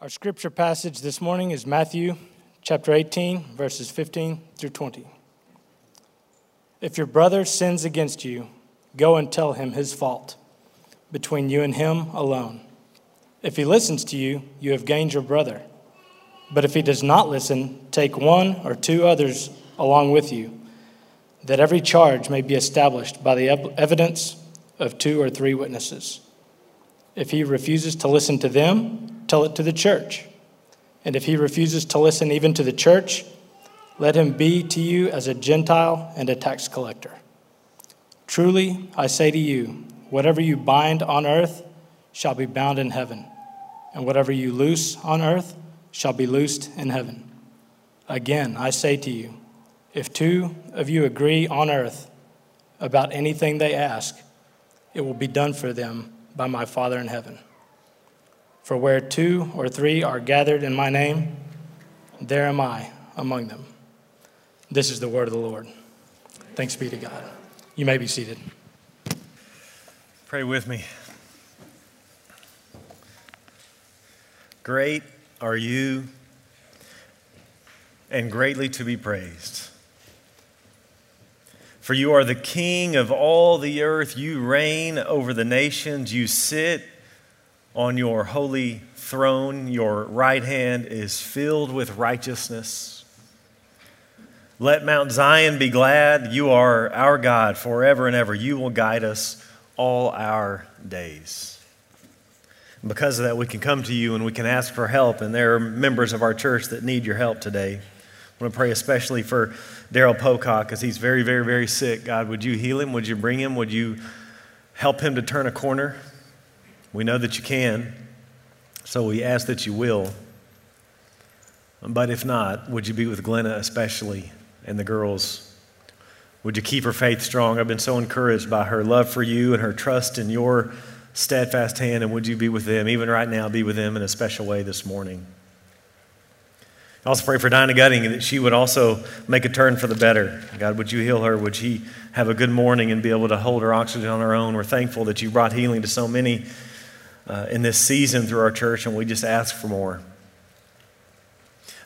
Our scripture passage this morning is Matthew chapter 18, verses 15 through 20. If your brother sins against you, go and tell him his fault between you and him alone. If he listens to you, you have gained your brother. But if he does not listen, take one or two others along with you, that every charge may be established by the evidence of two or three witnesses. If he refuses to listen to them, tell it to the church. And if he refuses to listen even to the church, let him be to you as a Gentile and a tax collector. Truly, I say to you, whatever you bind on earth shall be bound in heaven, and whatever you loose on earth shall be loosed in heaven. Again, I say to you, if two of you agree on earth about anything they ask, it will be done for them by my Father in heaven. For where two or three are gathered in my name, there am I among them. This is the word of the Lord. Thanks be to God. You may be seated. Pray with me. Great are you and greatly to be praised. For you are the king of all the earth. You reign over the nations. You sit on your holy throne. Your right hand is filled with righteousness. Let Mount Zion be glad. You are our God forever and ever. You will guide us all our days. Because of that, we can come to you and we can ask for help. And there are members of our church that need your help today. I want to pray especially for Daryl Pocock because he's very, very, very sick. God, would you heal him? Would you bring him? Would you help him to turn a corner? We know that you can, so we ask that you will. But if not, would you be with Glenna especially and the girls? Would you keep her faith strong? I've been so encouraged by her love for you and her trust in your steadfast hand. And would you be with them, even right now, be with them in a special way this morning? I also pray for Dinah Gutting that she would also make a turn for the better. God, would you heal her? Would she have a good morning and be able to hold her oxygen on her own? We're thankful that you brought healing to so many uh, in this season through our church, and we just ask for more.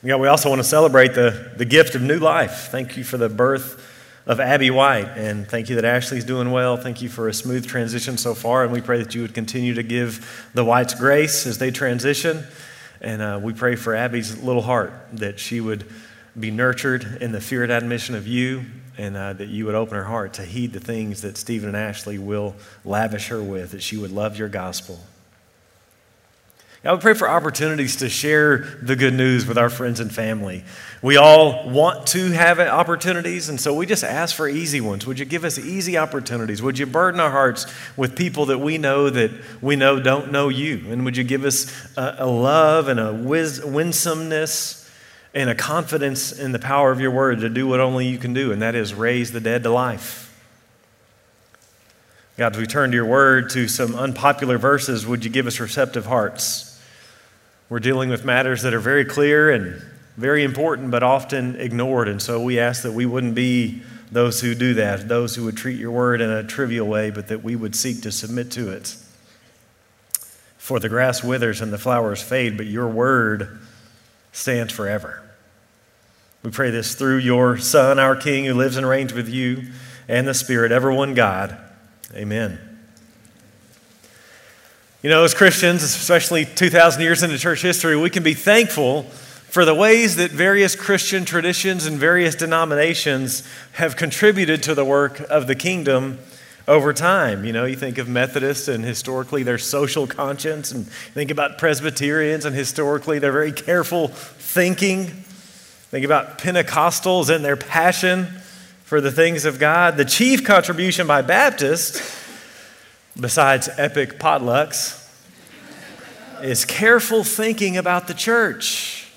God, we also want to celebrate the, the gift of new life. Thank you for the birth of Abby White, and thank you that Ashley's doing well. Thank you for a smooth transition so far, and we pray that you would continue to give the Whites grace as they transition. And uh, we pray for Abby's little heart that she would be nurtured in the fear and admission of you, and uh, that you would open her heart to heed the things that Stephen and Ashley will lavish her with, that she would love your gospel. I would pray for opportunities to share the good news with our friends and family. We all want to have opportunities, and so we just ask for easy ones. Would you give us easy opportunities? Would you burden our hearts with people that we know that we know don't know you? And would you give us a, a love and a wis- winsomeness and a confidence in the power of your word to do what only you can do, and that is raise the dead to life? God, as we turn to your word to some unpopular verses, would you give us receptive hearts? We're dealing with matters that are very clear and very important, but often ignored. And so we ask that we wouldn't be those who do that, those who would treat your word in a trivial way, but that we would seek to submit to it. For the grass withers and the flowers fade, but your word stands forever. We pray this through your Son, our King, who lives and reigns with you and the Spirit, ever one God. Amen. You know, as Christians, especially 2,000 years into church history, we can be thankful for the ways that various Christian traditions and various denominations have contributed to the work of the kingdom over time. You know, you think of Methodists and historically their social conscience, and think about Presbyterians and historically their very careful thinking. Think about Pentecostals and their passion for the things of God. The chief contribution by Baptists besides epic potlucks, is careful thinking about the church.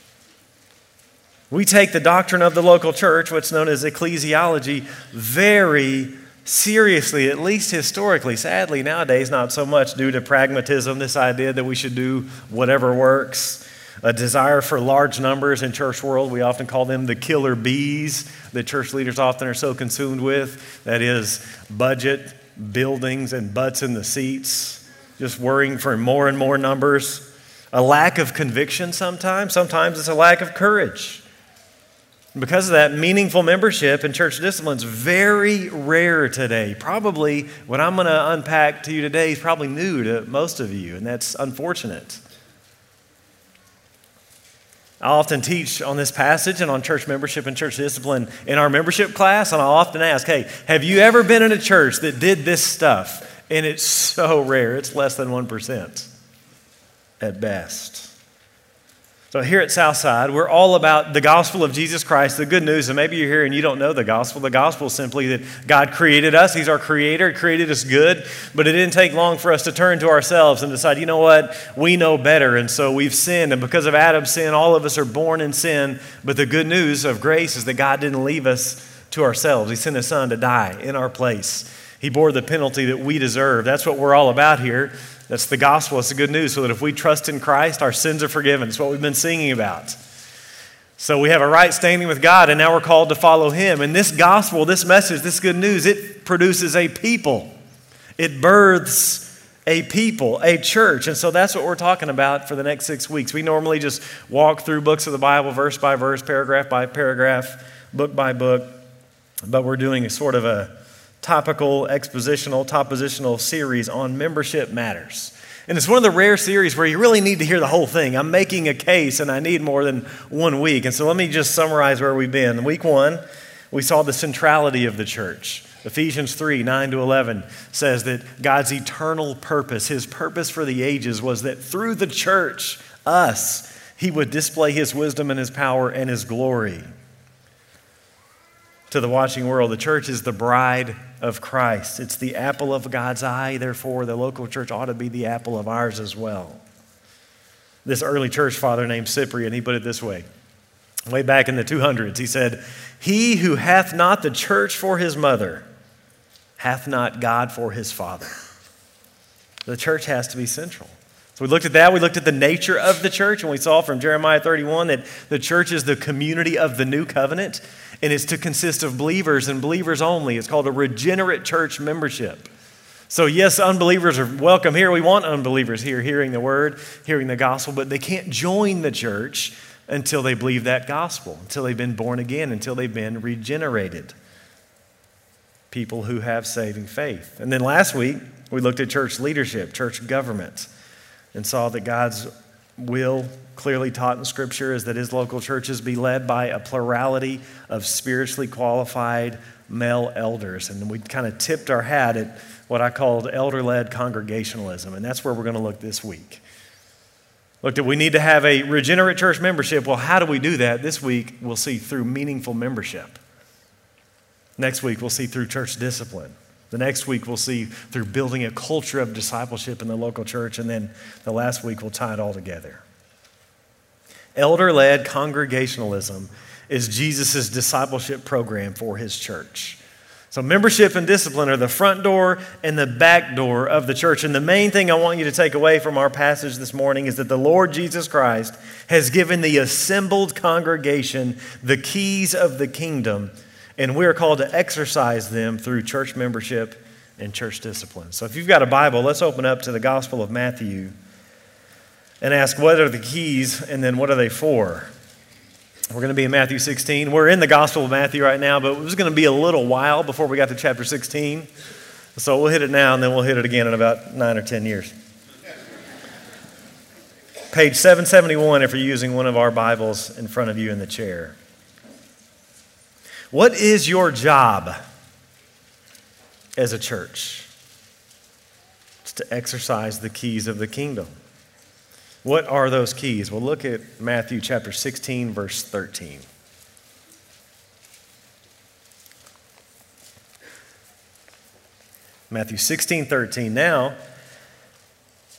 We take the doctrine of the local church, what's known as ecclesiology, very seriously, at least historically. Sadly, nowadays, not so much due to pragmatism, this idea that we should do whatever works. A desire for large numbers in church world, we often call them the killer bees that church leaders often are so consumed with. That is budget, buildings and butts in the seats, just worrying for more and more numbers. a lack of conviction sometimes. Sometimes it's a lack of courage. Because of that, meaningful membership in church discipline is very rare today. Probably what I'm going to unpack to you today is probably new to most of you, and that's unfortunate. I often teach on this passage and on church membership and church discipline in our membership class, and I often ask, hey, have you ever been in a church that did this stuff? And it's so rare, it's less than 1% at best. So, here at Southside, we're all about the gospel of Jesus Christ, the good news. And maybe you're here and you don't know the gospel. The gospel is simply that God created us, He's our creator, created us good. But it didn't take long for us to turn to ourselves and decide, you know what, we know better. And so we've sinned. And because of Adam's sin, all of us are born in sin. But the good news of grace is that God didn't leave us to ourselves, He sent His Son to die in our place. He bore the penalty that we deserve. That's what we're all about here. That's the gospel. It's the good news. So that if we trust in Christ, our sins are forgiven. It's what we've been singing about. So we have a right standing with God, and now we're called to follow Him. And this gospel, this message, this good news, it produces a people. It births a people, a church. And so that's what we're talking about for the next six weeks. We normally just walk through books of the Bible, verse by verse, paragraph by paragraph, book by book. But we're doing a sort of a topical, expositional, topositional series on membership matters. And it's one of the rare series where you really need to hear the whole thing. I'm making a case and I need more than one week. And so let me just summarize where we've been. Week one, we saw the centrality of the church. Ephesians 3 9 to 11 says that God's eternal purpose, his purpose for the ages, was that through the church, us, he would display his wisdom and his power and his glory to the watching world. The church is the bride of Christ. It's the apple of God's eye, therefore, the local church ought to be the apple of ours as well. This early church father named Cyprian, he put it this way. Way back in the 200s, he said, He who hath not the church for his mother hath not God for his father. The church has to be central. So we looked at that. We looked at the nature of the church, and we saw from Jeremiah 31 that the church is the community of the new covenant, and it's to consist of believers and believers only. It's called a regenerate church membership. So, yes, unbelievers are welcome here. We want unbelievers here hearing the word, hearing the gospel, but they can't join the church until they believe that gospel, until they've been born again, until they've been regenerated. People who have saving faith. And then last week, we looked at church leadership, church government and saw that God's will, clearly taught in Scripture, is that his local churches be led by a plurality of spiritually qualified male elders. And we kind of tipped our hat at what I called elder led congregationalism. And that's where we're going to look this week. Looked at we need to have a regenerate church membership. Well, how do we do that? This week, we'll see through meaningful membership. Next week, we'll see through church discipline. The next week, we'll see through building a culture of discipleship in the local church. And then the last week, we'll tie it all together. Elder led congregationalism is Jesus' discipleship program for his church. So, membership and discipline are the front door and the back door of the church. And the main thing I want you to take away from our passage this morning is that the Lord Jesus Christ has given the assembled congregation the keys of the kingdom and we are called to exercise them through church membership and church discipline. So if you've got a Bible, let's open up to the Gospel of Matthew and ask what are the keys and then what are they for? We're going to be in Matthew 16. We're in the Gospel of Matthew right now, but it was going to be a little while before we got to chapter 16. So we'll hit it now and then we'll hit it again in about nine or 10 years. Page 771 if you're using one of our Bibles in front of you in the chair. What is your job as a church? It's to exercise the keys of the kingdom. What are those keys? Well, look at Matthew chapter 16, verse 13. Matthew 16, 13. Now,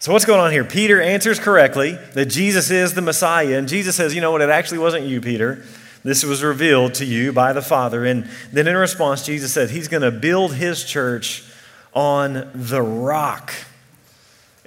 So, what's going on here? Peter answers correctly that Jesus is the Messiah. And Jesus says, You know what? It actually wasn't you, Peter. This was revealed to you by the Father. And then in response, Jesus said, He's going to build His church on the rock.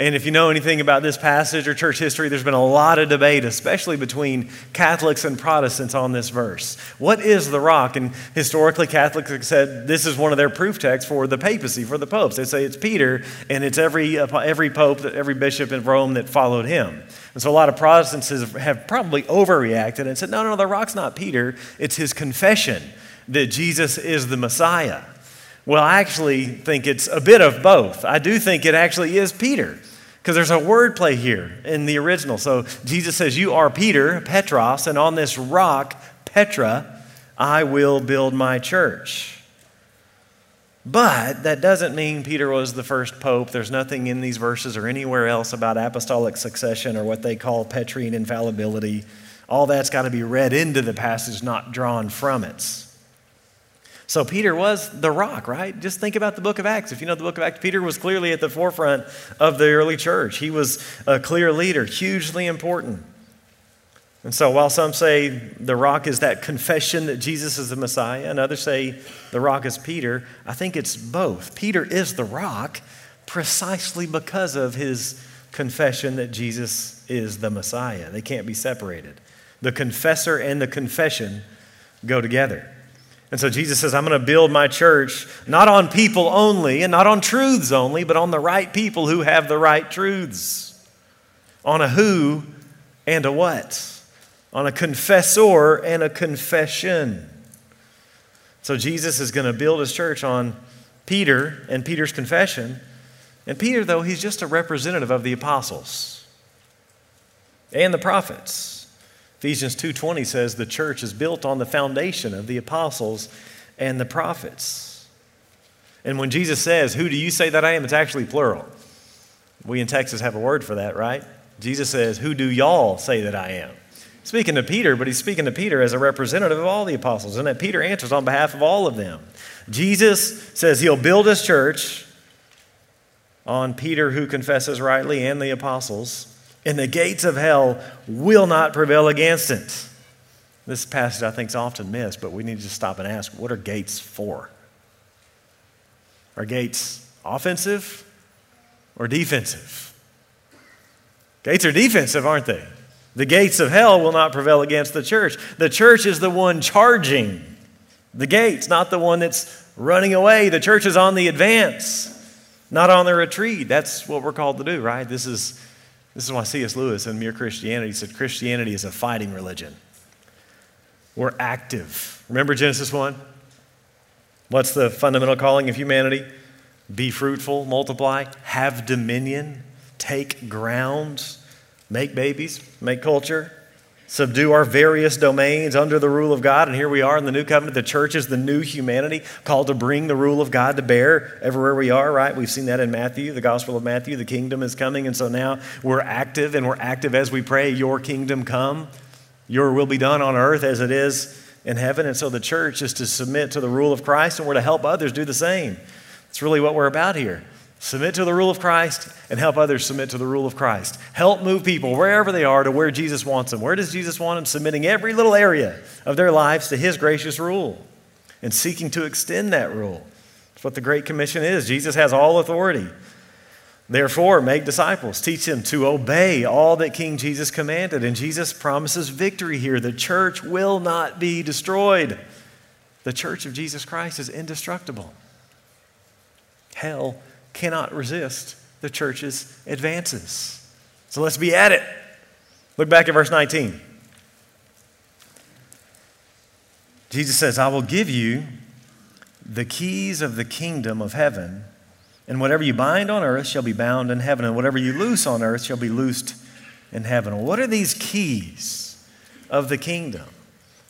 And if you know anything about this passage or church history, there's been a lot of debate, especially between Catholics and Protestants on this verse. What is the rock? And historically, Catholics have said this is one of their proof texts for the papacy, for the popes. They say it's Peter, and it's every, uh, every pope, every bishop in Rome that followed him. And so a lot of Protestants have probably overreacted and said, no, no, the rock's not Peter, it's his confession that Jesus is the Messiah. Well, I actually think it's a bit of both. I do think it actually is Peter because there's a word play here in the original. So Jesus says, You are Peter, Petros, and on this rock, Petra, I will build my church. But that doesn't mean Peter was the first pope. There's nothing in these verses or anywhere else about apostolic succession or what they call Petrine infallibility. All that's got to be read into the passage, not drawn from it. So Peter was the rock, right? Just think about the book of Acts. If you know the book of Acts, Peter was clearly at the forefront of the early church. He was a clear leader, hugely important. And so while some say the rock is that confession that Jesus is the Messiah, and others say the rock is Peter, I think it's both. Peter is the rock precisely because of his confession that Jesus is the Messiah. They can't be separated. The confessor and the confession go together. And so Jesus says, I'm going to build my church not on people only and not on truths only, but on the right people who have the right truths. On a who and a what. On a confessor and a confession. So Jesus is going to build his church on Peter and Peter's confession. And Peter, though, he's just a representative of the apostles and the prophets. Ephesians 2:20 says the church is built on the foundation of the apostles and the prophets. And when Jesus says, "Who do you say that I am?" it's actually plural. We in Texas have a word for that, right? Jesus says, "Who do y'all say that I am?" Speaking to Peter, but he's speaking to Peter as a representative of all the apostles, and that Peter answers on behalf of all of them. Jesus says he'll build his church on Peter who confesses rightly and the apostles and the gates of hell will not prevail against it. This passage I think is often missed, but we need to stop and ask what are gates for? Are gates offensive or defensive? Gates are defensive, aren't they? The gates of hell will not prevail against the church. The church is the one charging the gates, not the one that's running away. The church is on the advance, not on the retreat. That's what we're called to do, right? This is this is why C.S. Lewis in Mere Christianity said Christianity is a fighting religion. We're active. Remember Genesis 1? What's the fundamental calling of humanity? Be fruitful, multiply, have dominion, take ground, make babies, make culture subdue our various domains under the rule of God. And here we are in the new covenant. The church is the new humanity called to bring the rule of God to bear everywhere we are, right? We've seen that in Matthew, the Gospel of Matthew. The kingdom is coming. And so now we're active, and we're active as we pray, Your kingdom come, Your will be done on earth as it is in heaven. And so the church is to submit to the rule of Christ, and we're to help others do the same. It's really what we're about here. Submit to the rule of Christ and help others submit to the rule of Christ. Help move people wherever they are to where Jesus wants them. Where does Jesus want them? Submitting every little area of their lives to His gracious rule and seeking to extend that rule. That's what the Great Commission is. Jesus has all authority. Therefore, make disciples, teach them to obey all that King Jesus commanded. And Jesus promises victory here. The church will not be destroyed. The church of Jesus Christ is indestructible. Hell cannot resist the church's advances. So let's be at it. Look back at verse 19. Jesus says, I will give you the keys of the kingdom of heaven, and whatever you bind on earth shall be bound in heaven, and whatever you loose on earth shall be loosed in heaven. What are these keys of the kingdom?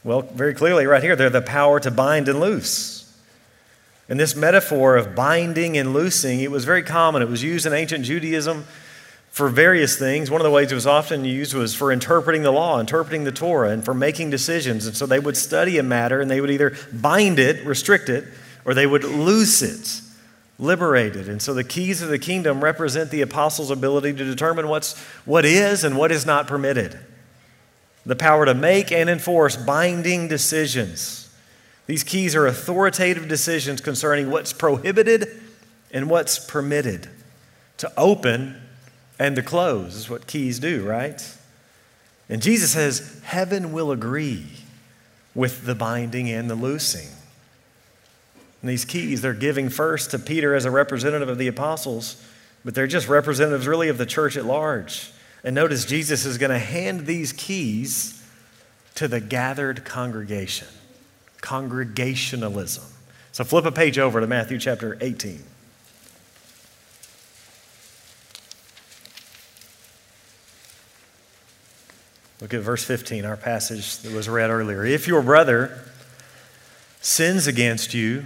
Well, very clearly, right here, they're the power to bind and loose. And this metaphor of binding and loosing, it was very common. It was used in ancient Judaism for various things. One of the ways it was often used was for interpreting the law, interpreting the Torah, and for making decisions. And so they would study a matter and they would either bind it, restrict it, or they would loose it, liberate it. And so the keys of the kingdom represent the apostles' ability to determine what's, what is and what is not permitted. The power to make and enforce binding decisions. These keys are authoritative decisions concerning what's prohibited and what's permitted. To open and to close is what keys do, right? And Jesus says, Heaven will agree with the binding and the loosing. And these keys, they're giving first to Peter as a representative of the apostles, but they're just representatives really of the church at large. And notice Jesus is going to hand these keys to the gathered congregation congregationalism. So flip a page over to Matthew chapter 18. Look at verse 15, our passage that was read earlier. If your brother sins against you,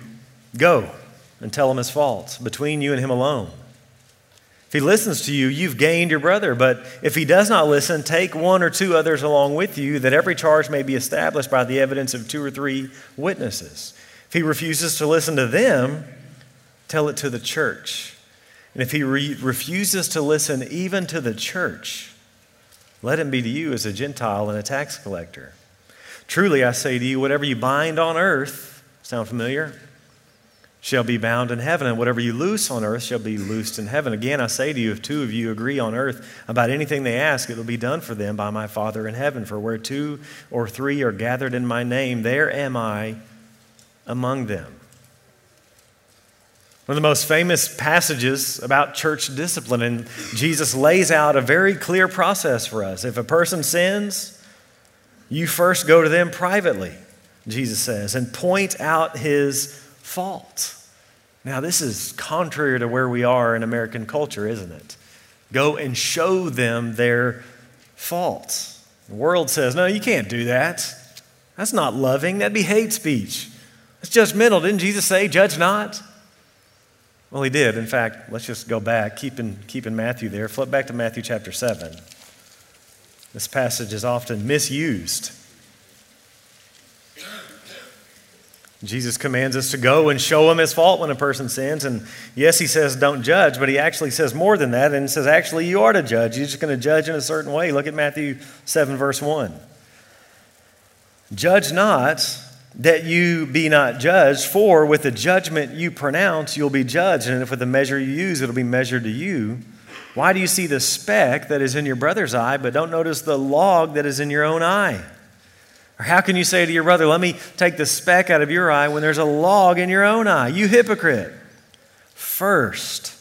go and tell him his fault between you and him alone. If he listens to you, you've gained your brother. But if he does not listen, take one or two others along with you, that every charge may be established by the evidence of two or three witnesses. If he refuses to listen to them, tell it to the church. And if he re- refuses to listen even to the church, let him be to you as a Gentile and a tax collector. Truly, I say to you, whatever you bind on earth, sound familiar? Shall be bound in heaven, and whatever you loose on earth shall be loosed in heaven. Again, I say to you, if two of you agree on earth about anything they ask, it will be done for them by my Father in heaven. For where two or three are gathered in my name, there am I among them. One of the most famous passages about church discipline, and Jesus lays out a very clear process for us. If a person sins, you first go to them privately, Jesus says, and point out his fault. Now, this is contrary to where we are in American culture, isn't it? Go and show them their faults. The world says, no, you can't do that. That's not loving. That'd be hate speech. That's judgmental. Didn't Jesus say, judge not? Well, he did. In fact, let's just go back, keep in, keep in Matthew there. Flip back to Matthew chapter 7. This passage is often misused. Jesus commands us to go and show him his fault when a person sins. And yes, he says don't judge, but he actually says more than that. And says, actually, you are to judge. You're just going to judge in a certain way. Look at Matthew 7, verse 1. Judge not that you be not judged, for with the judgment you pronounce, you'll be judged. And if with the measure you use, it'll be measured to you. Why do you see the speck that is in your brother's eye, but don't notice the log that is in your own eye? Or how can you say to your brother, Let me take the speck out of your eye when there's a log in your own eye? You hypocrite. First,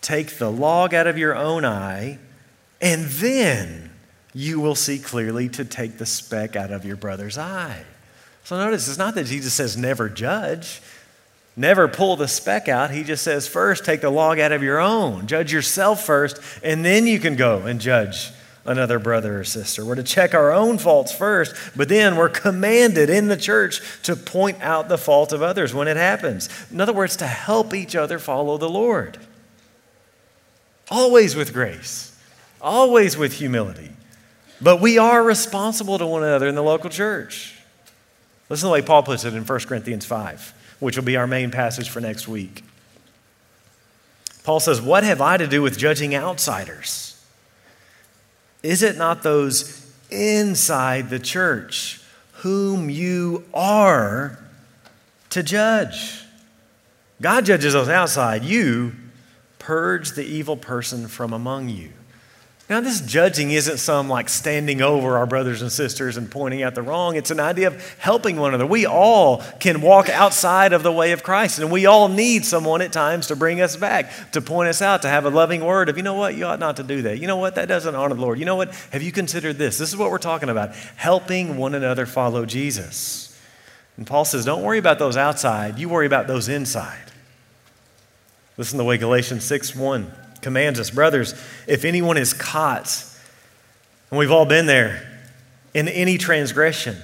take the log out of your own eye, and then you will see clearly to take the speck out of your brother's eye. So notice, it's not that Jesus says never judge, never pull the speck out. He just says first take the log out of your own, judge yourself first, and then you can go and judge another brother or sister. We're to check our own faults first, but then we're commanded in the church to point out the fault of others when it happens. In other words, to help each other follow the Lord. Always with grace, always with humility. But we are responsible to one another in the local church. Listen to the way Paul puts it in 1 Corinthians 5, which will be our main passage for next week. Paul says, What have I to do with judging outsiders? Is it not those inside the church whom you are to judge? God judges those outside. You purge the evil person from among you. Now, this judging isn't some like standing over our brothers and sisters and pointing out the wrong. It's an idea of helping one another. We all can walk outside of the way of Christ, and we all need someone at times to bring us back, to point us out, to have a loving word of, you know what, you ought not to do that. You know what, that doesn't honor the Lord. You know what, have you considered this? This is what we're talking about helping one another follow Jesus. And Paul says, don't worry about those outside, you worry about those inside. Listen to the way Galatians 6 1 commands us, brothers, if anyone is caught, and we've all been there, in any transgression.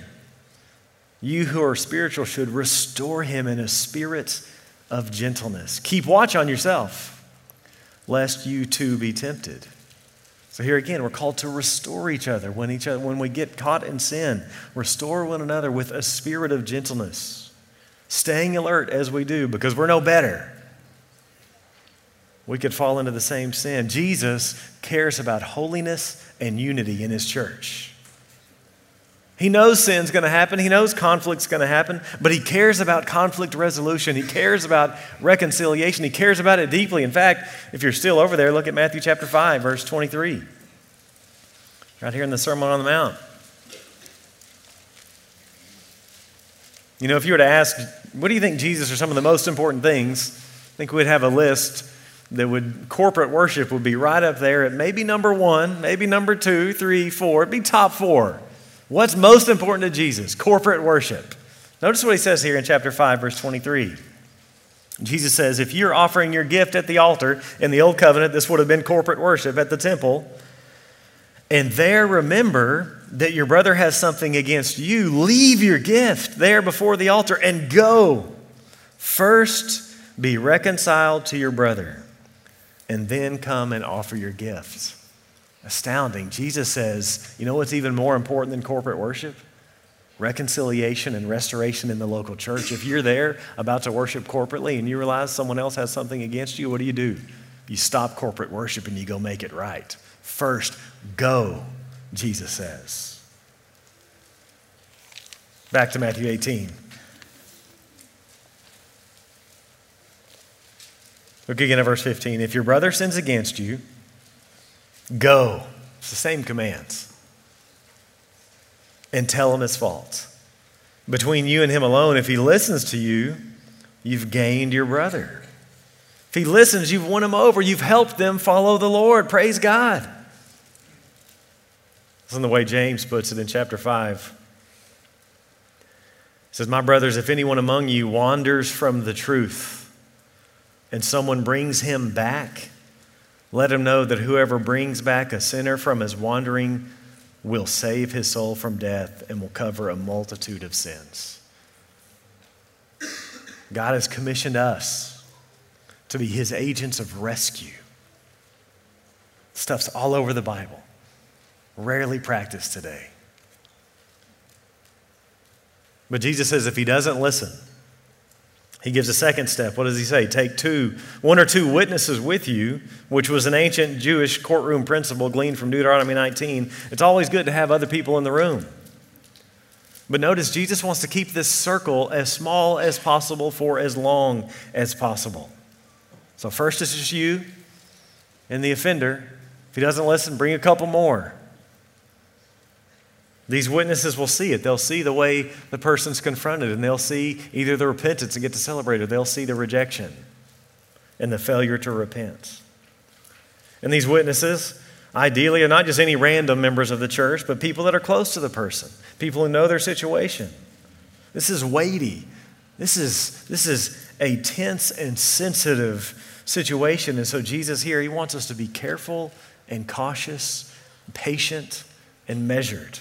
You who are spiritual should restore him in a spirit of gentleness. Keep watch on yourself, lest you too be tempted. So here again, we're called to restore each other when each other when we get caught in sin. Restore one another with a spirit of gentleness, staying alert as we do because we're no better. We could fall into the same sin. Jesus cares about holiness and unity in his church. He knows sin's going to happen. He knows conflict's going to happen, but he cares about conflict resolution. He cares about reconciliation. He cares about it deeply. In fact, if you're still over there, look at Matthew chapter 5, verse 23. Right here in the Sermon on the Mount. You know, if you were to ask, what do you think Jesus are some of the most important things? I think we'd have a list that would corporate worship would be right up there at maybe number one, maybe number two, three, four. It'd be top four. What's most important to Jesus? Corporate worship. Notice what he says here in chapter 5, verse 23. Jesus says, If you're offering your gift at the altar in the old covenant, this would have been corporate worship at the temple, and there remember that your brother has something against you, leave your gift there before the altar and go. First, be reconciled to your brother, and then come and offer your gifts astounding. Jesus says, you know what's even more important than corporate worship? Reconciliation and restoration in the local church. If you're there about to worship corporately and you realize someone else has something against you, what do you do? You stop corporate worship and you go make it right. First, go, Jesus says. Back to Matthew 18. Look again at verse 15. If your brother sins against you, Go. It's the same commands. And tell him his faults. Between you and him alone, if he listens to you, you've gained your brother. If he listens, you've won him over. You've helped them follow the Lord. Praise God. Listen the way James puts it in chapter 5. He says, My brothers, if anyone among you wanders from the truth and someone brings him back, let him know that whoever brings back a sinner from his wandering will save his soul from death and will cover a multitude of sins. God has commissioned us to be his agents of rescue. Stuff's all over the Bible, rarely practiced today. But Jesus says if he doesn't listen, he gives a second step. What does he say? Take two, one or two witnesses with you, which was an ancient Jewish courtroom principle gleaned from Deuteronomy 19. It's always good to have other people in the room. But notice, Jesus wants to keep this circle as small as possible for as long as possible. So, first it's just you and the offender. If he doesn't listen, bring a couple more. These witnesses will see it. They'll see the way the person's confronted, and they'll see either the repentance and get to celebrate, or they'll see the rejection and the failure to repent. And these witnesses, ideally, are not just any random members of the church, but people that are close to the person, people who know their situation. This is weighty. This is, this is a tense and sensitive situation. And so, Jesus here, he wants us to be careful and cautious, patient and measured.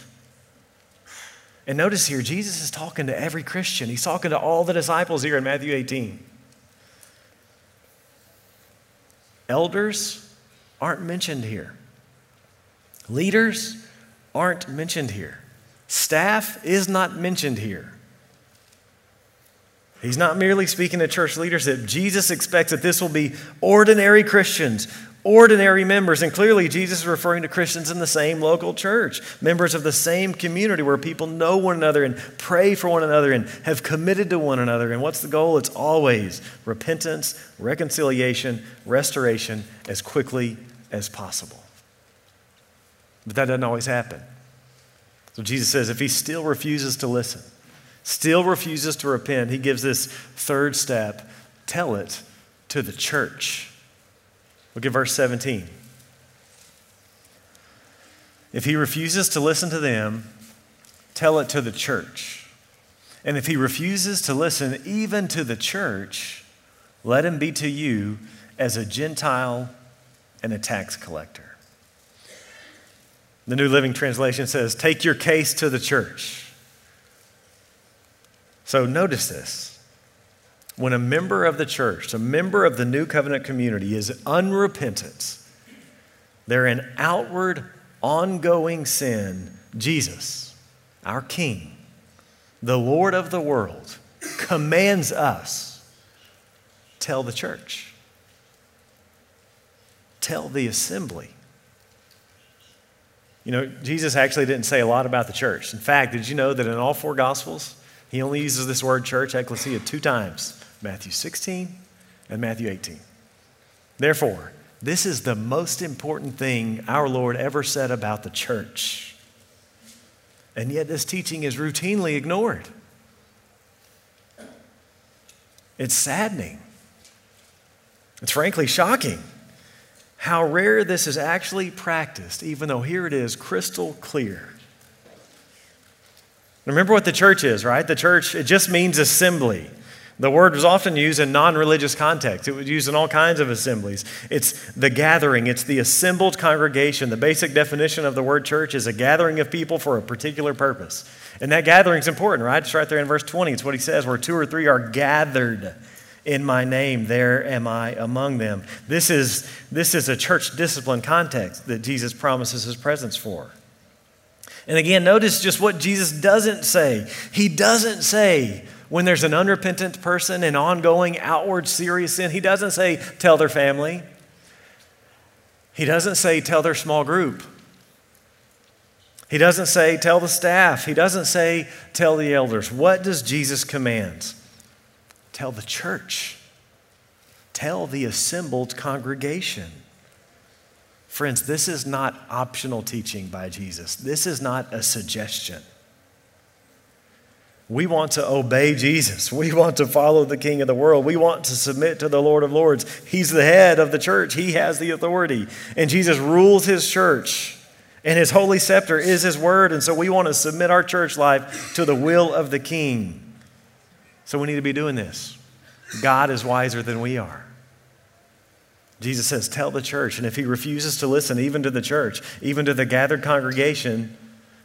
And notice here, Jesus is talking to every Christian. He's talking to all the disciples here in Matthew 18. Elders aren't mentioned here, leaders aren't mentioned here, staff is not mentioned here. He's not merely speaking to church leadership. Jesus expects that this will be ordinary Christians ordinary members. And clearly, Jesus is referring to Christians in the same local church, members of the same community where people know one another and pray for one another and have committed to one another. And what's the goal? It's always repentance, reconciliation, restoration as quickly as possible. But that doesn't always happen. So Jesus says if he still refuses to listen, still refuses to repent, he gives this third step tell it to the church. Look at verse 17. If he refuses to listen to them, tell it to the church. And if he refuses to listen even to the church, let him be to you as a Gentile and a tax collector. The New Living Translation says, Take your case to the church. So notice this. When a member of the church, a member of the new covenant community, is unrepentant, they're in outward, ongoing sin, Jesus, our King, the Lord of the world, commands us tell the church, tell the assembly. You know, Jesus actually didn't say a lot about the church. In fact, did you know that in all four Gospels, he only uses this word church, ecclesia, two times Matthew 16 and Matthew 18. Therefore, this is the most important thing our Lord ever said about the church. And yet, this teaching is routinely ignored. It's saddening. It's frankly shocking how rare this is actually practiced, even though here it is crystal clear. Remember what the church is, right? The church, it just means assembly. The word was often used in non religious contexts. It was used in all kinds of assemblies. It's the gathering, it's the assembled congregation. The basic definition of the word church is a gathering of people for a particular purpose. And that gathering is important, right? It's right there in verse 20. It's what he says, where two or three are gathered in my name, there am I among them. This is, this is a church discipline context that Jesus promises his presence for. And again, notice just what Jesus doesn't say. He doesn't say, when there's an unrepentant person and ongoing outward serious sin, he doesn't say, tell their family. He doesn't say, tell their small group. He doesn't say, tell the staff. He doesn't say, tell the elders. What does Jesus command? Tell the church. Tell the assembled congregation. Friends, this is not optional teaching by Jesus. This is not a suggestion. We want to obey Jesus. We want to follow the King of the world. We want to submit to the Lord of Lords. He's the head of the church, He has the authority. And Jesus rules His church, and His holy scepter is His word. And so we want to submit our church life to the will of the King. So we need to be doing this. God is wiser than we are. Jesus says, Tell the church. And if he refuses to listen, even to the church, even to the gathered congregation,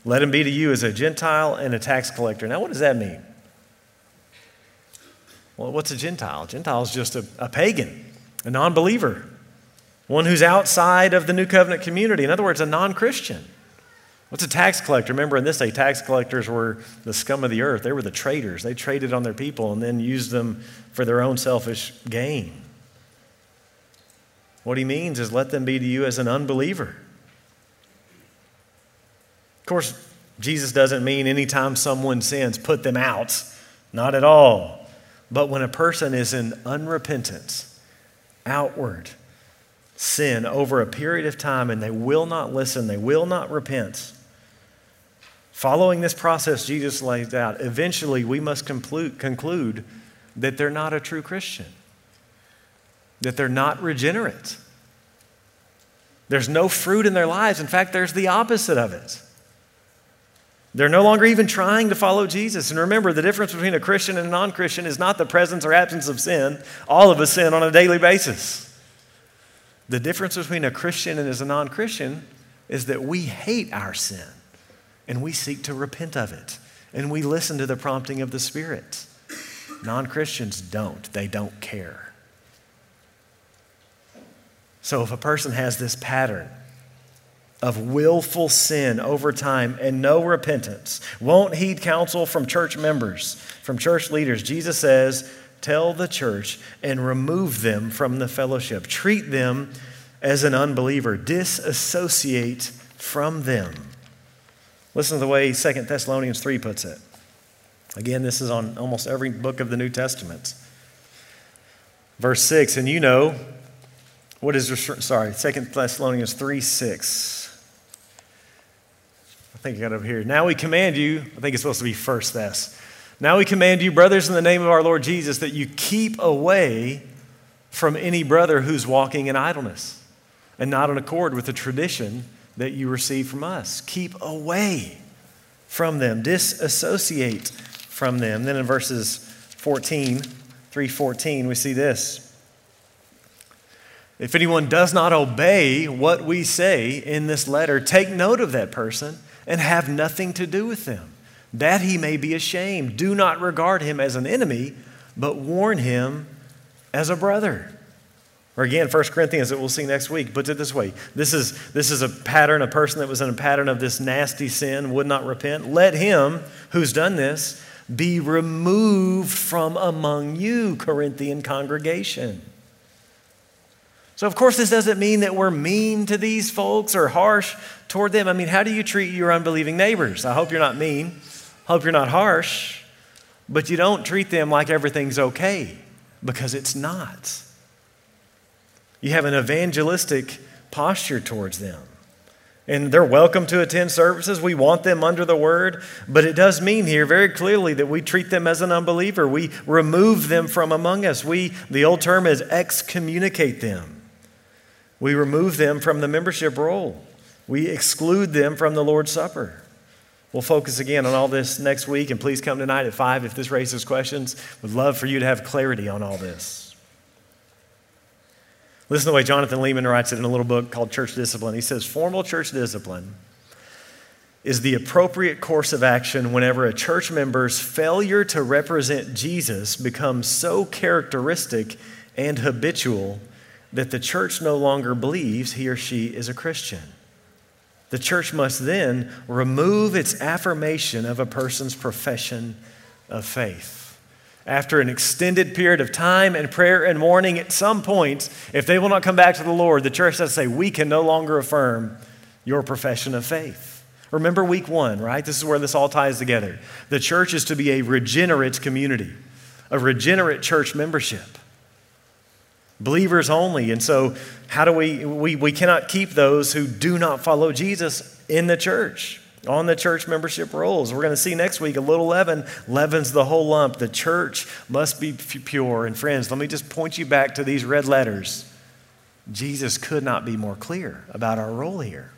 let him be to you as a Gentile and a tax collector. Now, what does that mean? Well, what's a Gentile? Gentile is just a, a pagan, a non believer, one who's outside of the new covenant community. In other words, a non Christian. What's a tax collector? Remember, in this day, tax collectors were the scum of the earth. They were the traders. They traded on their people and then used them for their own selfish gain. What he means is let them be to you as an unbeliever. Of course, Jesus doesn't mean anytime someone sins, put them out. Not at all. But when a person is in unrepentance, outward sin over a period of time and they will not listen, they will not repent, Following this process Jesus lays out, eventually we must conclude, conclude that they're not a true Christian, that they're not regenerate. There's no fruit in their lives. In fact, there's the opposite of it. They're no longer even trying to follow Jesus. And remember, the difference between a Christian and a non Christian is not the presence or absence of sin. All of us sin on a daily basis. The difference between a Christian and a non Christian is that we hate our sin and we seek to repent of it. And we listen to the prompting of the Spirit. Non Christians don't, they don't care. So if a person has this pattern of willful sin over time and no repentance, won't heed counsel from church members, from church leaders, Jesus says, tell the church and remove them from the fellowship. Treat them as an unbeliever, disassociate from them. Listen to the way 2 Thessalonians 3 puts it. Again, this is on almost every book of the New Testament. Verse 6, and you know, what is, sorry, 2 Thessalonians 3 6. Think I got over here. Now we command you, I think it's supposed to be first Thess. Now we command you, brothers, in the name of our Lord Jesus, that you keep away from any brother who's walking in idleness and not in accord with the tradition that you receive from us. Keep away from them, disassociate from them. Then in verses 14, 314, we see this. If anyone does not obey what we say in this letter, take note of that person and have nothing to do with them, that he may be ashamed. Do not regard him as an enemy, but warn him as a brother. Or again, 1 Corinthians that we'll see next week puts it this way. This is, this is a pattern, a person that was in a pattern of this nasty sin, would not repent. Let him who's done this be removed from among you, Corinthian congregation. So, of course, this doesn't mean that we're mean to these folks or harsh toward them. I mean, how do you treat your unbelieving neighbors? I hope you're not mean. Hope you're not harsh. But you don't treat them like everything's okay because it's not. You have an evangelistic posture towards them. And they're welcome to attend services. We want them under the word. But it does mean here very clearly that we treat them as an unbeliever. We remove them from among us. We, the old term is excommunicate them. We remove them from the membership roll. We exclude them from the Lord's Supper. We'll focus again on all this next week, and please come tonight at 5 if this raises questions. Would love for you to have clarity on all this. Listen to the way Jonathan Leeman writes it in a little book called Church Discipline. He says, Formal church discipline is the appropriate course of action whenever a church member's failure to represent Jesus becomes so characteristic and habitual that the church no longer believes he or she is a Christian. The church must then remove its affirmation of a person's profession of faith after an extended period of time and prayer and mourning, at some point, if they will not come back to the Lord, the church has to say, We can no longer affirm your profession of faith. Remember week one, right? This is where this all ties together. The church is to be a regenerate community, a regenerate church membership. Believers only. And so, how do we, we, we cannot keep those who do not follow Jesus in the church on the church membership rolls. We're going to see next week a little leaven leavens the whole lump. The church must be pure. And friends, let me just point you back to these red letters. Jesus could not be more clear about our role here.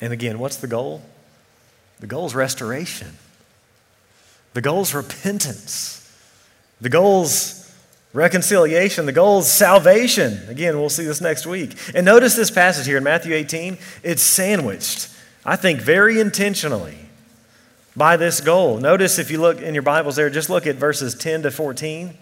And again, what's the goal? The goal is restoration. The goal is repentance. The goal is Reconciliation, the goal is salvation. Again, we'll see this next week. And notice this passage here in Matthew 18, it's sandwiched, I think, very intentionally by this goal. Notice if you look in your Bibles there, just look at verses 10 to 14.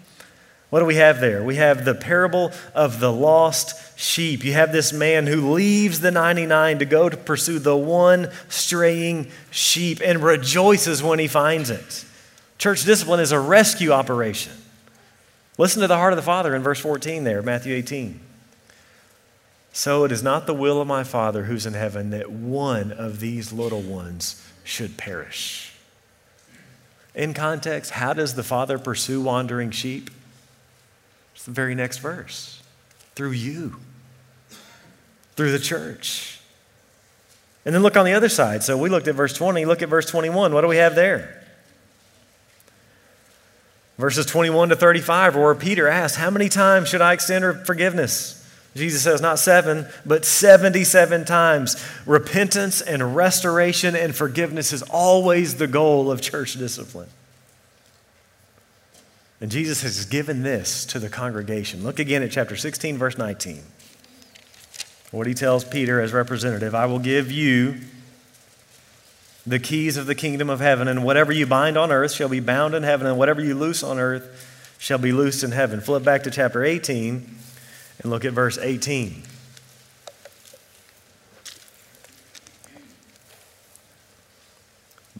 What do we have there? We have the parable of the lost sheep. You have this man who leaves the 99 to go to pursue the one straying sheep and rejoices when he finds it. Church discipline is a rescue operation. Listen to the heart of the Father in verse 14 there, Matthew 18. So it is not the will of my Father who's in heaven that one of these little ones should perish. In context, how does the Father pursue wandering sheep? It's the very next verse through you, through the church. And then look on the other side. So we looked at verse 20, look at verse 21. What do we have there? Verses 21 to 35, where Peter asks, How many times should I extend forgiveness? Jesus says, Not seven, but 77 times. Repentance and restoration and forgiveness is always the goal of church discipline. And Jesus has given this to the congregation. Look again at chapter 16, verse 19. What he tells Peter as representative I will give you the keys of the kingdom of heaven, and whatever you bind on earth shall be bound in heaven, and whatever you loose on earth shall be loosed in heaven. Flip back to chapter 18 and look at verse 18.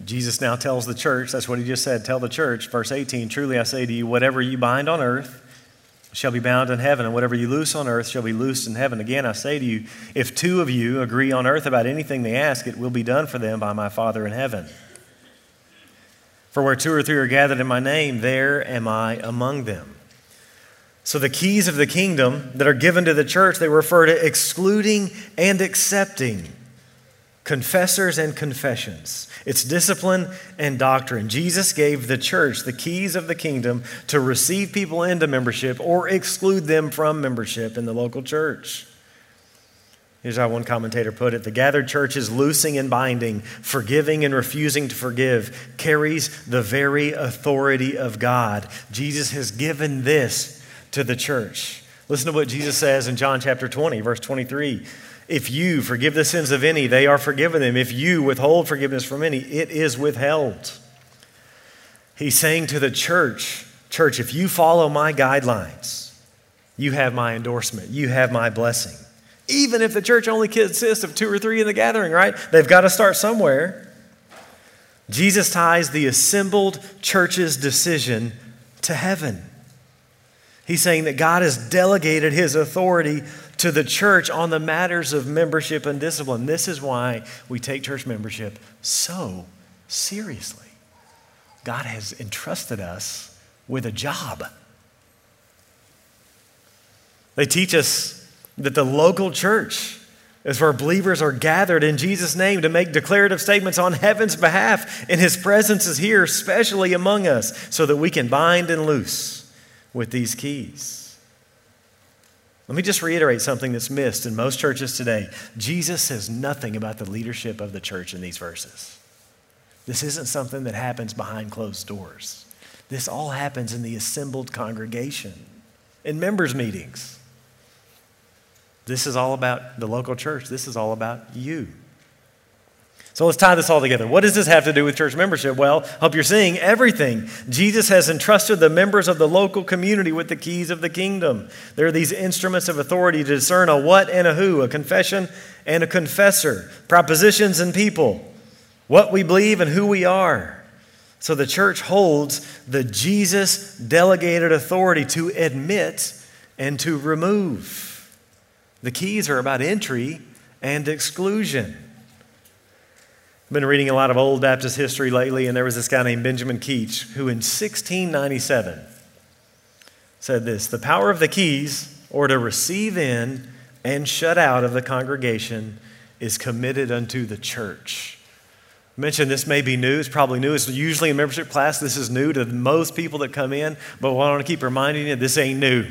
Jesus now tells the church, that's what he just said, tell the church, verse 18, truly I say to you, whatever you bind on earth shall be bound in heaven, and whatever you loose on earth shall be loosed in heaven. Again, I say to you, if two of you agree on earth about anything they ask, it will be done for them by my Father in heaven. For where two or three are gathered in my name, there am I among them. So the keys of the kingdom that are given to the church, they refer to excluding and accepting confessors and confessions. It's discipline and doctrine. Jesus gave the church the keys of the kingdom to receive people into membership or exclude them from membership in the local church. Here's how one commentator put it The gathered church is loosing and binding, forgiving and refusing to forgive, carries the very authority of God. Jesus has given this to the church Listen to what Jesus says in John chapter 20, verse 23. If you forgive the sins of any, they are forgiven them. If you withhold forgiveness from any, it is withheld. He's saying to the church, Church, if you follow my guidelines, you have my endorsement, you have my blessing. Even if the church only consists of two or three in the gathering, right? They've got to start somewhere. Jesus ties the assembled church's decision to heaven. He's saying that God has delegated his authority to the church on the matters of membership and discipline. This is why we take church membership so seriously. God has entrusted us with a job. They teach us that the local church is where believers are gathered in Jesus' name to make declarative statements on heaven's behalf, and His presence is here, especially among us, so that we can bind and loose with these keys. Let me just reiterate something that's missed in most churches today. Jesus says nothing about the leadership of the church in these verses. This isn't something that happens behind closed doors. This all happens in the assembled congregation, in members' meetings. This is all about the local church. This is all about you. So let's tie this all together. What does this have to do with church membership? Well, hope you're seeing everything. Jesus has entrusted the members of the local community with the keys of the kingdom. There are these instruments of authority to discern a what and a who, a confession and a confessor, propositions and people, what we believe and who we are. So the church holds the Jesus delegated authority to admit and to remove. The keys are about entry and exclusion. I've been reading a lot of old Baptist history lately, and there was this guy named Benjamin Keach who in 1697 said this The power of the keys, or to receive in and shut out of the congregation, is committed unto the church. I mentioned this may be new. It's probably new. It's usually in membership class. This is new to most people that come in, but I want to keep reminding you this ain't new.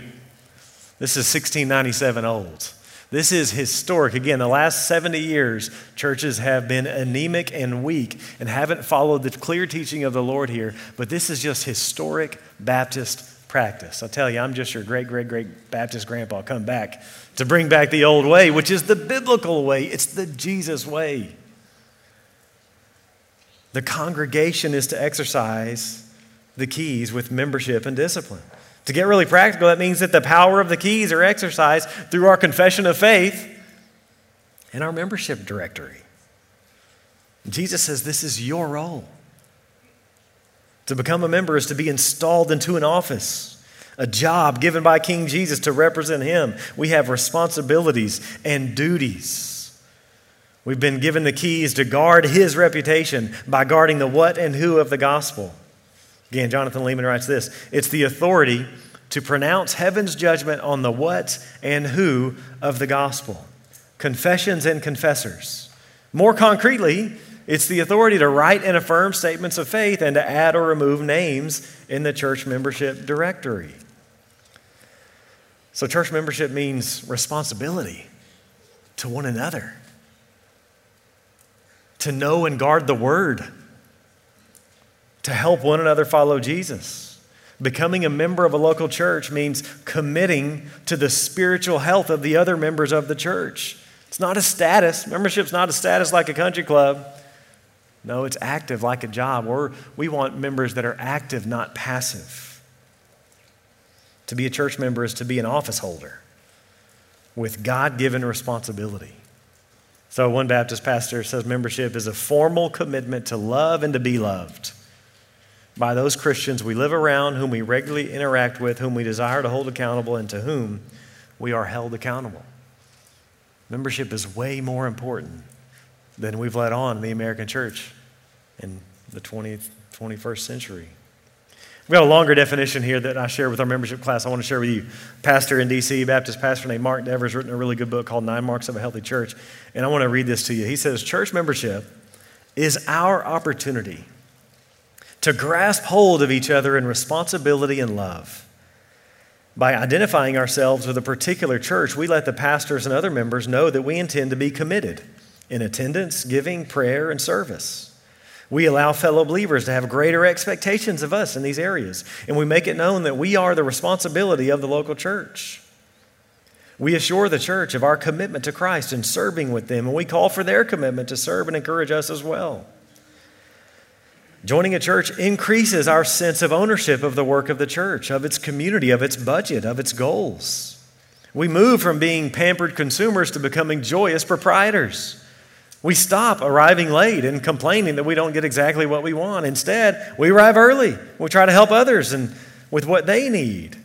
This is 1697 old. This is historic. Again, the last 70 years, churches have been anemic and weak and haven't followed the clear teaching of the Lord here, but this is just historic Baptist practice. I tell you, I'm just your great, great, great Baptist grandpa come back to bring back the old way, which is the biblical way, it's the Jesus way. The congregation is to exercise the keys with membership and discipline. To get really practical, that means that the power of the keys are exercised through our confession of faith and our membership directory. Jesus says this is your role. To become a member is to be installed into an office, a job given by King Jesus to represent him. We have responsibilities and duties. We've been given the keys to guard his reputation by guarding the what and who of the gospel. Again, Jonathan Leeman writes this it's the authority to pronounce heaven's judgment on the what and who of the gospel, confessions and confessors. More concretely, it's the authority to write and affirm statements of faith and to add or remove names in the church membership directory. So, church membership means responsibility to one another, to know and guard the word to help one another follow Jesus. Becoming a member of a local church means committing to the spiritual health of the other members of the church. It's not a status. Membership's not a status like a country club. No, it's active like a job. We're, we want members that are active, not passive. To be a church member is to be an office holder with God given responsibility. So, one Baptist pastor says membership is a formal commitment to love and to be loved by those Christians we live around, whom we regularly interact with, whom we desire to hold accountable, and to whom we are held accountable. Membership is way more important than we've let on in the American church in the 20th, 21st century. We've got a longer definition here that I share with our membership class. I want to share with you. Pastor in D.C., Baptist pastor named Mark Dever, has written a really good book called Nine Marks of a Healthy Church. And I want to read this to you. He says, Church membership is our opportunity to grasp hold of each other in responsibility and love. By identifying ourselves with a particular church, we let the pastors and other members know that we intend to be committed in attendance, giving, prayer, and service. We allow fellow believers to have greater expectations of us in these areas, and we make it known that we are the responsibility of the local church. We assure the church of our commitment to Christ and serving with them, and we call for their commitment to serve and encourage us as well. Joining a church increases our sense of ownership of the work of the church, of its community, of its budget, of its goals. We move from being pampered consumers to becoming joyous proprietors. We stop arriving late and complaining that we don't get exactly what we want. Instead, we arrive early. We try to help others and with what they need.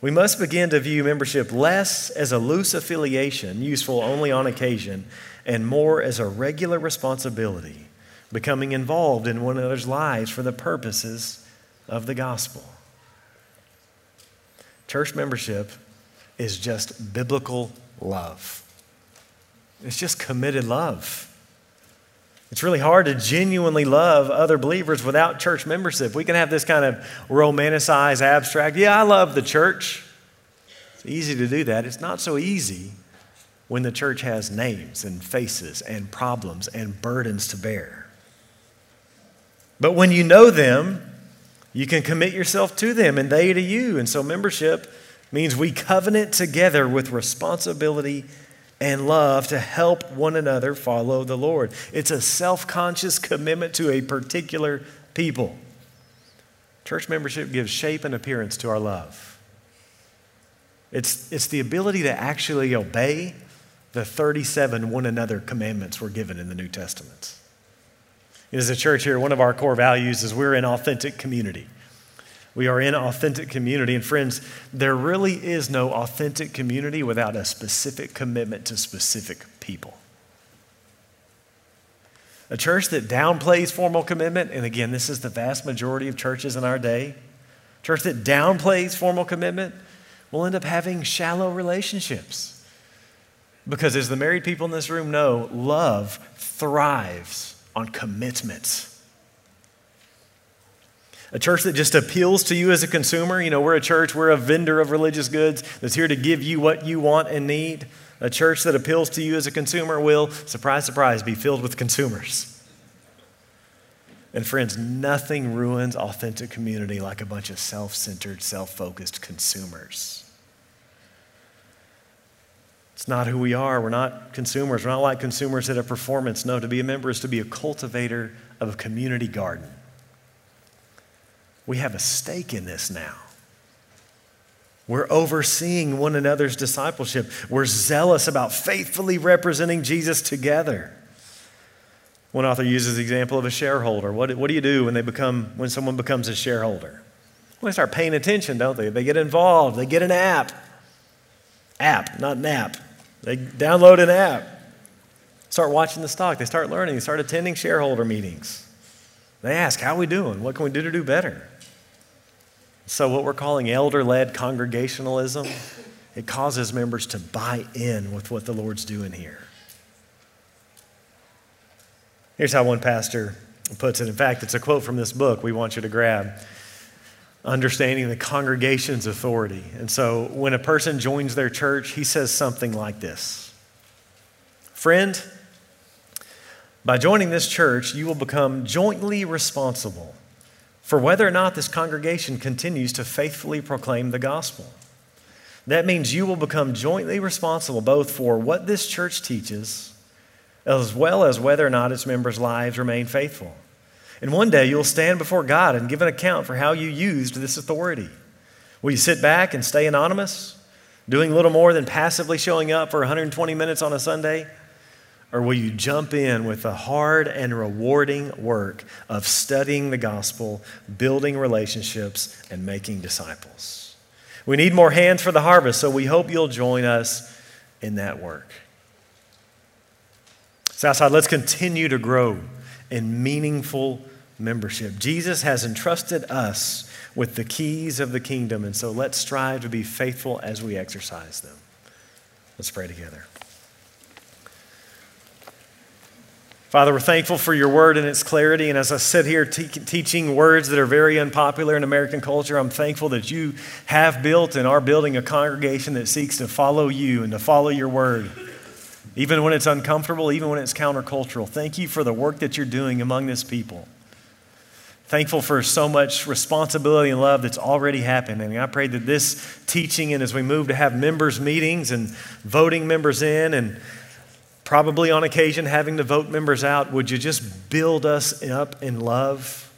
We must begin to view membership less as a loose affiliation useful only on occasion and more as a regular responsibility, becoming involved in one another's lives for the purposes of the gospel. Church membership is just biblical love. It's just committed love. It's really hard to genuinely love other believers without church membership. We can have this kind of romanticized, abstract, yeah, I love the church. It's easy to do that. It's not so easy when the church has names and faces and problems and burdens to bear. But when you know them, you can commit yourself to them and they to you. And so membership means we covenant together with responsibility and love to help one another follow the Lord. It's a self conscious commitment to a particular people. Church membership gives shape and appearance to our love. It's, it's the ability to actually obey the 37 one another commandments we're given in the New Testament. As a church here, one of our core values is we're an authentic community. We are in authentic community. And friends, there really is no authentic community without a specific commitment to specific people. A church that downplays formal commitment, and again, this is the vast majority of churches in our day, church that downplays formal commitment will end up having shallow relationships. Because as the married people in this room know, love thrives on commitments. A church that just appeals to you as a consumer. You know, we're a church, we're a vendor of religious goods that's here to give you what you want and need. A church that appeals to you as a consumer will, surprise, surprise, be filled with consumers. And friends, nothing ruins authentic community like a bunch of self centered, self focused consumers. It's not who we are. We're not consumers. We're not like consumers at a performance. No, to be a member is to be a cultivator of a community garden. We have a stake in this now. We're overseeing one another's discipleship. We're zealous about faithfully representing Jesus together. One author uses the example of a shareholder. What, what do you do when, they become, when someone becomes a shareholder? Well, they start paying attention, don't they? They get involved. They get an app. App, not nap. They download an app. Start watching the stock. They start learning. They start attending shareholder meetings. They ask, How are we doing? What can we do to do better? So, what we're calling elder led congregationalism, it causes members to buy in with what the Lord's doing here. Here's how one pastor puts it. In fact, it's a quote from this book we want you to grab Understanding the Congregation's Authority. And so, when a person joins their church, he says something like this Friend, by joining this church, you will become jointly responsible for whether or not this congregation continues to faithfully proclaim the gospel. That means you will become jointly responsible both for what this church teaches, as well as whether or not its members' lives remain faithful. And one day you'll stand before God and give an account for how you used this authority. Will you sit back and stay anonymous, doing little more than passively showing up for 120 minutes on a Sunday? Or will you jump in with the hard and rewarding work of studying the gospel, building relationships, and making disciples? We need more hands for the harvest, so we hope you'll join us in that work. Southside, let's continue to grow in meaningful membership. Jesus has entrusted us with the keys of the kingdom, and so let's strive to be faithful as we exercise them. Let's pray together. Father, we're thankful for your word and its clarity. And as I sit here te- teaching words that are very unpopular in American culture, I'm thankful that you have built and are building a congregation that seeks to follow you and to follow your word, even when it's uncomfortable, even when it's countercultural. Thank you for the work that you're doing among this people. Thankful for so much responsibility and love that's already happened. And I pray that this teaching, and as we move to have members' meetings and voting members in, and probably on occasion having to vote members out, would you just build us up in love?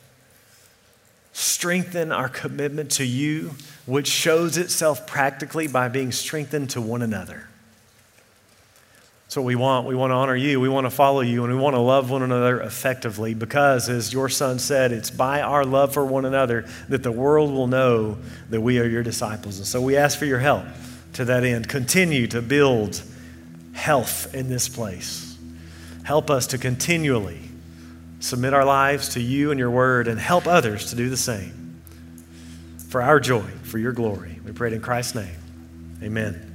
Strengthen our commitment to you, which shows itself practically by being strengthened to one another. That's what we want. We want to honor you. We want to follow you, and we want to love one another effectively because, as your son said, it's by our love for one another that the world will know that we are your disciples. And so we ask for your help to that end. Continue to build health in this place. Help us to continually submit our lives to you and your word and help others to do the same. For our joy, for your glory. We pray it in Christ's name. Amen.